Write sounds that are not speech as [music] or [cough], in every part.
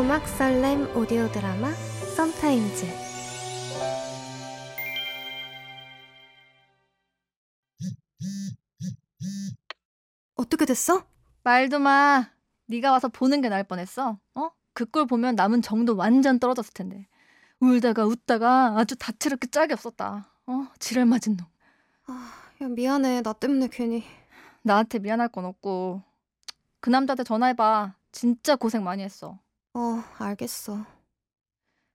고막 설렘 오디오 드라마 썸타임즈 어떻게 됐어? 말도 마. 네가 와서 보는 게 나을 뻔했어. 어? 그 꼴 보면 남은 정도 완전 떨어졌을 텐데. 울다가 웃다가 아주 다채롭게 짝이 없었다. 어? 지랄 맞은 놈. 아, 야 미안해 나 때문에 괜히 나한테 미안할 건 없고. 그 남자한테 전화해봐. 진짜 고생 많이 했어. 어 알겠어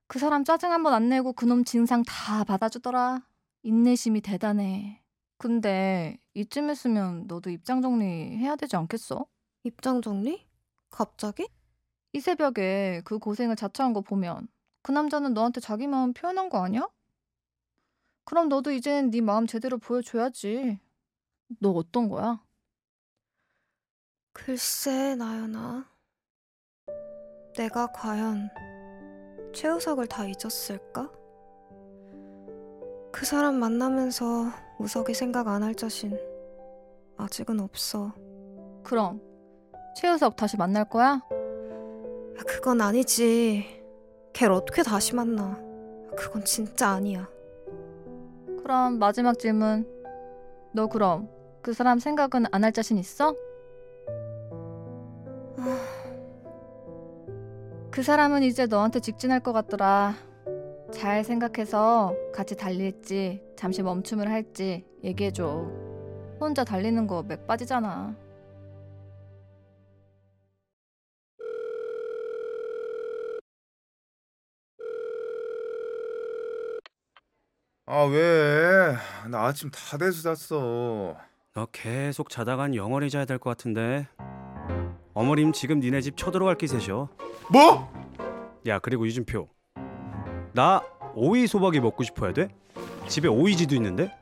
그 사람 짜증 한 번 안 내고 그놈 진상 다 받아주더라. 인내심이 대단해. 근데 이쯤 했으면 너도 입장 정리해야 되지 않겠어? 입장 정리? 갑자기? 이 새벽에 그 고생을 자처한 거 보면 그 남자는 너한테 자기 마음 표현한 거 아니야? 그럼 너도 이젠 네 마음 제대로 보여줘야지. 너 어떤 거야? 글쎄 나연아 내가 과연 최우석을 다 잊었을까? 그 사람 만나면서 우석이 생각 안 할 자신 아직은 없어 그럼 최우석 다시 만날 거야? 야, 그건 아니지 걔를 어떻게 다시 만나 그건 진짜 아니야 그럼 마지막 질문. 너 그럼 그 사람 생각은 안 할 자신 있어? 그 사람은 이제 너한테 직진할 것 같더라. 잘 생각해서 같이 달릴지 잠시 멈춤을 할지 얘기해줘. 혼자 달리는 거 맥 빠지잖아. 아 왜? 나 아침 다 돼서 잤어. 너 계속 자다간 영원히 자야 될 것 같은데. 어머님 지금 니네 집 쳐들어갈 기세셔. 뭐? 야 그리고 유진표. 나 오이 소박이 먹고 싶어야 돼? 집에 오이지도 있는데?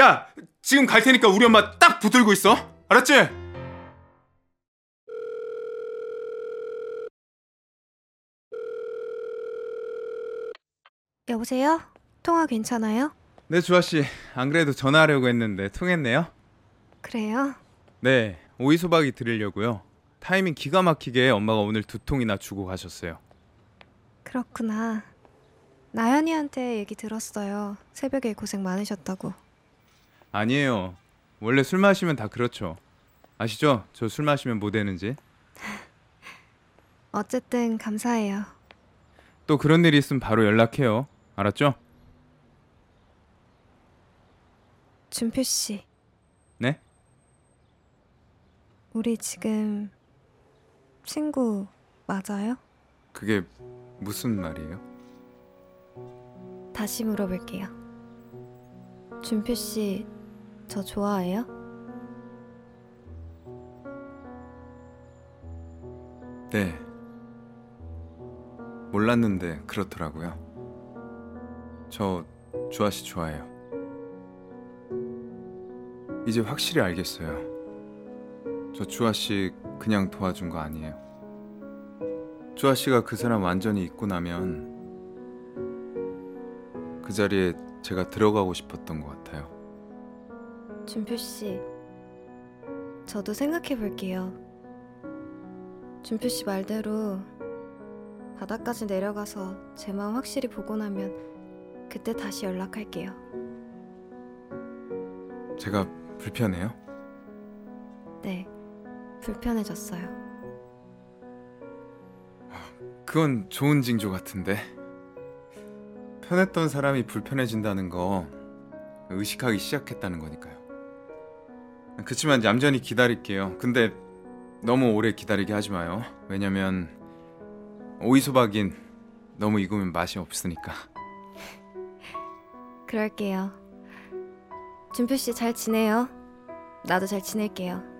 야 지금 갈 테니까 우리 엄마 딱 붙들고 있어. 알았지? 여보세요? 통화 괜찮아요? 네 주아 씨. 안 그래도 전화하려고 했는데 통했네요. 그래요? 네 오이 소박이 드리려고요. 타이밍 기가 막히게 엄마가 오늘 두 통이나 주고 가셨어요. 그렇구나 나연이한테 얘기 들었어요 새벽에 고생 많으셨다고 아니에요. 원래 술 마시면 다 그렇죠. 아시죠? 저 술 마시면 뭐 되는지. [laughs] 어쨌든 감사해요 또 그런 일이 있으면 바로 연락해요. 알았죠? 준표 씨 네? 우리 지금 친구 맞아요? 그게 무슨 말이에요? 다시 물어볼게요. 준표 씨, 저 좋아해요? 네. 몰랐는데 그렇더라고요. 저 주아 씨 좋아해요. 이제 확실히 알겠어요. 저 주아 씨 그냥 도와준 거 아니에요. 주아 씨가 그 사람 완전히 잊고 나면 그 자리에 제가 들어가고 싶었던 것 같아요. 준표 씨, 저도 생각해 볼게요. 준표 씨 말대로 바닥까지 내려가서 제 마음 확실히 보고 나면 그때 다시 연락할게요. 제가 불편해요? 네, 불편해졌어요. 그건 좋은 징조 같은데. 편했던 사람이 불편해진다는 거 의식하기 시작했다는 거니까요. 그치만 얌전히 기다릴게요. 근데 너무 오래 기다리게 하지 마요. 왜냐면 오이소박인 너무 익으면 맛이 없으니까. [laughs] 그럴게요. 준표 씨 잘 지내요. 나도 잘 지낼게요.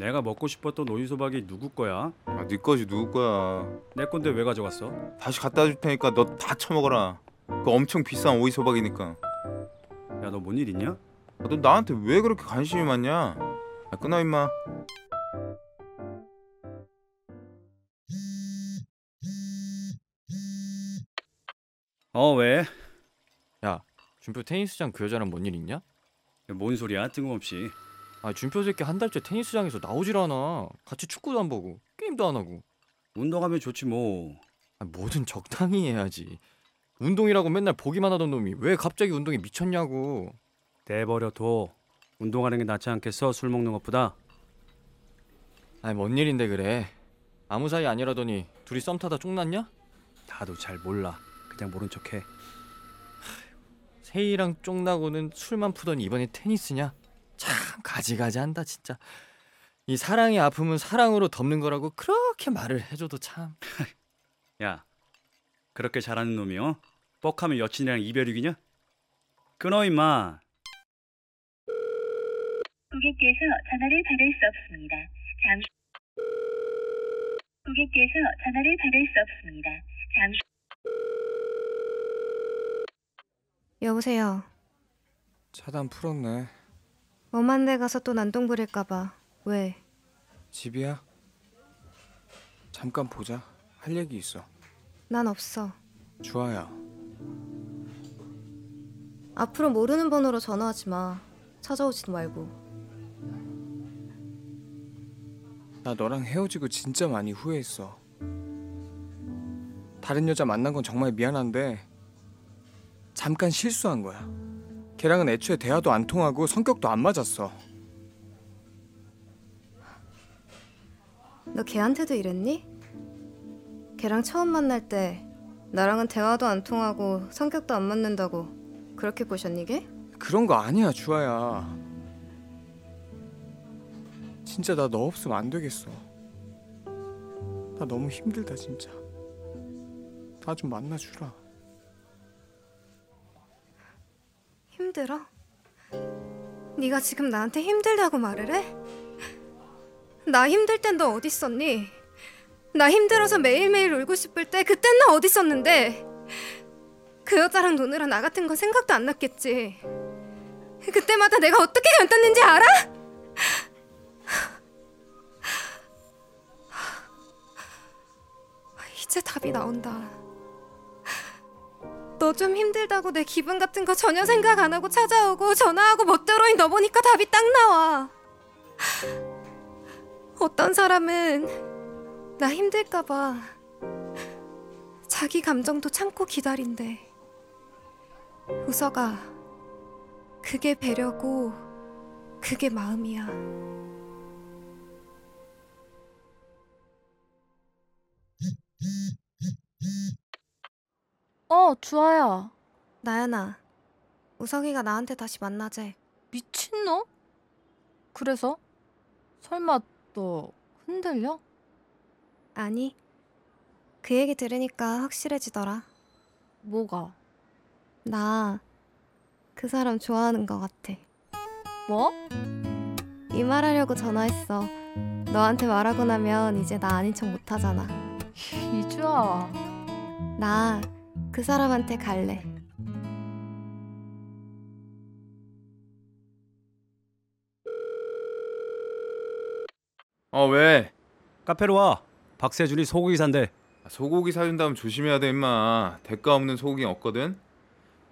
내가 먹고 싶었던 오이 소박이 누구 거야? 아, 네 거지 누구 거야? 내 건데 왜 가져갔어? 다시 갖다 줄 테니까 너 다 처먹어라. 그 엄청 비싼 오이소박이니까. 야 너 뭔 일 있냐? 아, 너 나한테 왜 그렇게 관심이 많냐? 야, 끊어 임마. 어 왜? 야, 준표 테니스장 그 여자랑 뭔 일 있냐? 뭔 소리야 뜬금없이 아 준표 새끼 한 달째 테니스장에서 나오질 않아. 같이 축구도 안 보고 게임도 안 하고. 운동하면 좋지 뭐 아, 뭐든 적당히 해야지. 운동이라고 맨날 보기만 하던 놈이 왜 갑자기 운동에 미쳤냐고. 내버려 둬 운동하는 게 낫지 않겠어 술 먹는 것보다 아니 뭔 일인데 그래. 아무 사이 아니라더니 둘이 썸 타다 쫑났냐? 나도 잘 몰라 그냥 모른 척해 세이랑 쫑나고는 술만 푸더니 이번에 테니스냐? 참 가지가지한다 진짜. 이 사랑의 아픔은 사랑으로 덮는 거라고 그렇게 말을 해줘도 참. [laughs] 야 그렇게 잘하는 놈이 어? 뻑하면 여친이랑 이별이기냐? 끊어 임마 고객께서 전화를 받을 수 없습니다. 잠시 고객께서 전화를 받을 수 없습니다. 잠시 여보세요. 차단 풀었네. 엄한 데 가서 또 난동 부릴까봐. 왜? 집이야? 잠깐 보자. 할 얘기 있어. 난 없어. 주아야. 앞으로 모르는 번호로 전화하지 마. 찾아오지도 말고. 나 너랑 헤어지고 진짜 많이 후회했어. 다른 여자 만난 건 정말 미안한데 잠깐 실수한 거야. 걔랑은 애초에 대화도 안 통하고 성격도 안 맞았어. 너 걔한테도 이랬니? 걔랑 처음 만날 때 나랑은 대화도 안 통하고 성격도 안 맞는다고 그렇게 꼬셨니 걔? 그런 거 아니야, 주아야. 진짜 나 너 없으면 안 되겠어. 나 너무 힘들다, 진짜. 나 좀 만나주라. 힘들어? 네가 지금 나한테 힘들다고 말을 해? 나 힘들 땐 너 어디 있었니? 나 힘들어서 매일매일 울고 싶을 때 그땐 너 어디 있었는데? 그 여자랑 노느라 나 같은 건 생각도 안 났겠지. 그때마다 내가 어떻게 견뎠는지 알아? 이제 답이 나온다. 너 좀 힘들다고 내 기분 같은 거 전혀 생각 안 하고 찾아오고 전화하고 멋대로인 너 보니까 답이 딱 나와. 어떤 사람은 나 힘들까봐 자기 감정도 참고 기다린대. 우서가 그게 배려고 그게 마음이야. 어, 주아야. 나연아, 우석이가 나한테 다시 만나재. 미친놈? 그래서? 설마 너 흔들려? 아니, 그 얘기 들으니까 확실해지더라. 뭐가? 나 그 사람 좋아하는 것 같아. 뭐? 이 말하려고 전화했어. 너한테 말하고 나면 이제 나 아닌 척 못하잖아. [laughs] 이주아. 나 그 사람한테 갈래. 어 왜? 카페로 와 박세준이 소고기 산대 아, 소고기 사준다면 조심해야 돼 임마. 대가 없는 소고기 없거든.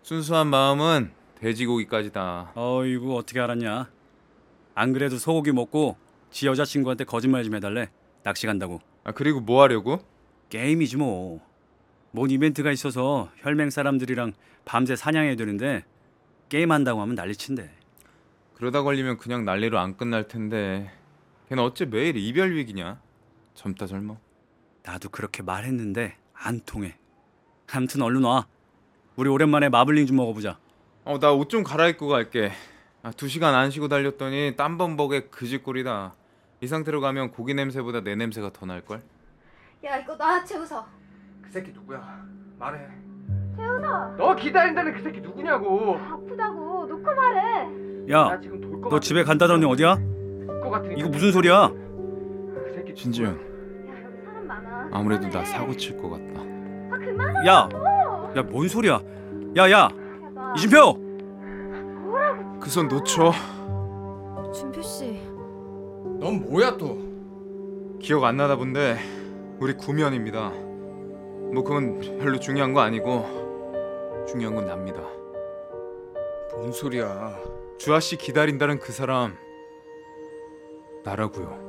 순수한 마음은 돼지고기까지다. 어이구 어떻게 알았냐 안 그래도 소고기 먹고 지 여자친구한테 거짓말 좀 해달래 낚시 간다고 아 그리고 뭐 하려고? 게임이지 뭐. 뭔 이벤트가 있어서 혈맹 사람들이랑 밤새 사냥해야 되는데 게임 한다고 하면 난리친대. 그러다 걸리면 그냥 난리로 안 끝날 텐데. 걔는 어째 매일 이별 위기냐? 젊다 젊어. 나도 그렇게 말했는데 안 통해. 아무튼 얼른 와. 우리 오랜만에 마블링 좀 먹어보자. 어 나 옷 좀 갈아입고 갈게. 아, 두 시간 안 쉬고 달렸더니 땀범벅에 그짓골이다. 이 상태로 가면 고기 냄새보다 내 냄새가 더 날 걸. 야 이거 나 채우서. 그 새끼 누구야? 말해. 태훈아. 너 기다린다는 그 새끼 누구냐고. 아프다고 놓고 말해. 야, 지금 돌것 너 집에 간다더니 어디야? 것 같으니까. 이거 무슨 소리야? 그 새끼 진지현, 야 여기 사람 많아. 아무래도 나 사고 칠 것 같다. 아 그만. 야, 야 뭔 소리야? 야, 야, 야, 나. 이준표. 그 손 놓쳐. 준표 씨. 넌 뭐야 또? 기억 안 나다 본데 우리 구면입니다. 뭐 그건 별로 중요한 거 아니고 중요한 건 납니다. 뭔 소리야? 주아 씨 기다린다는 그 사람 나라고요.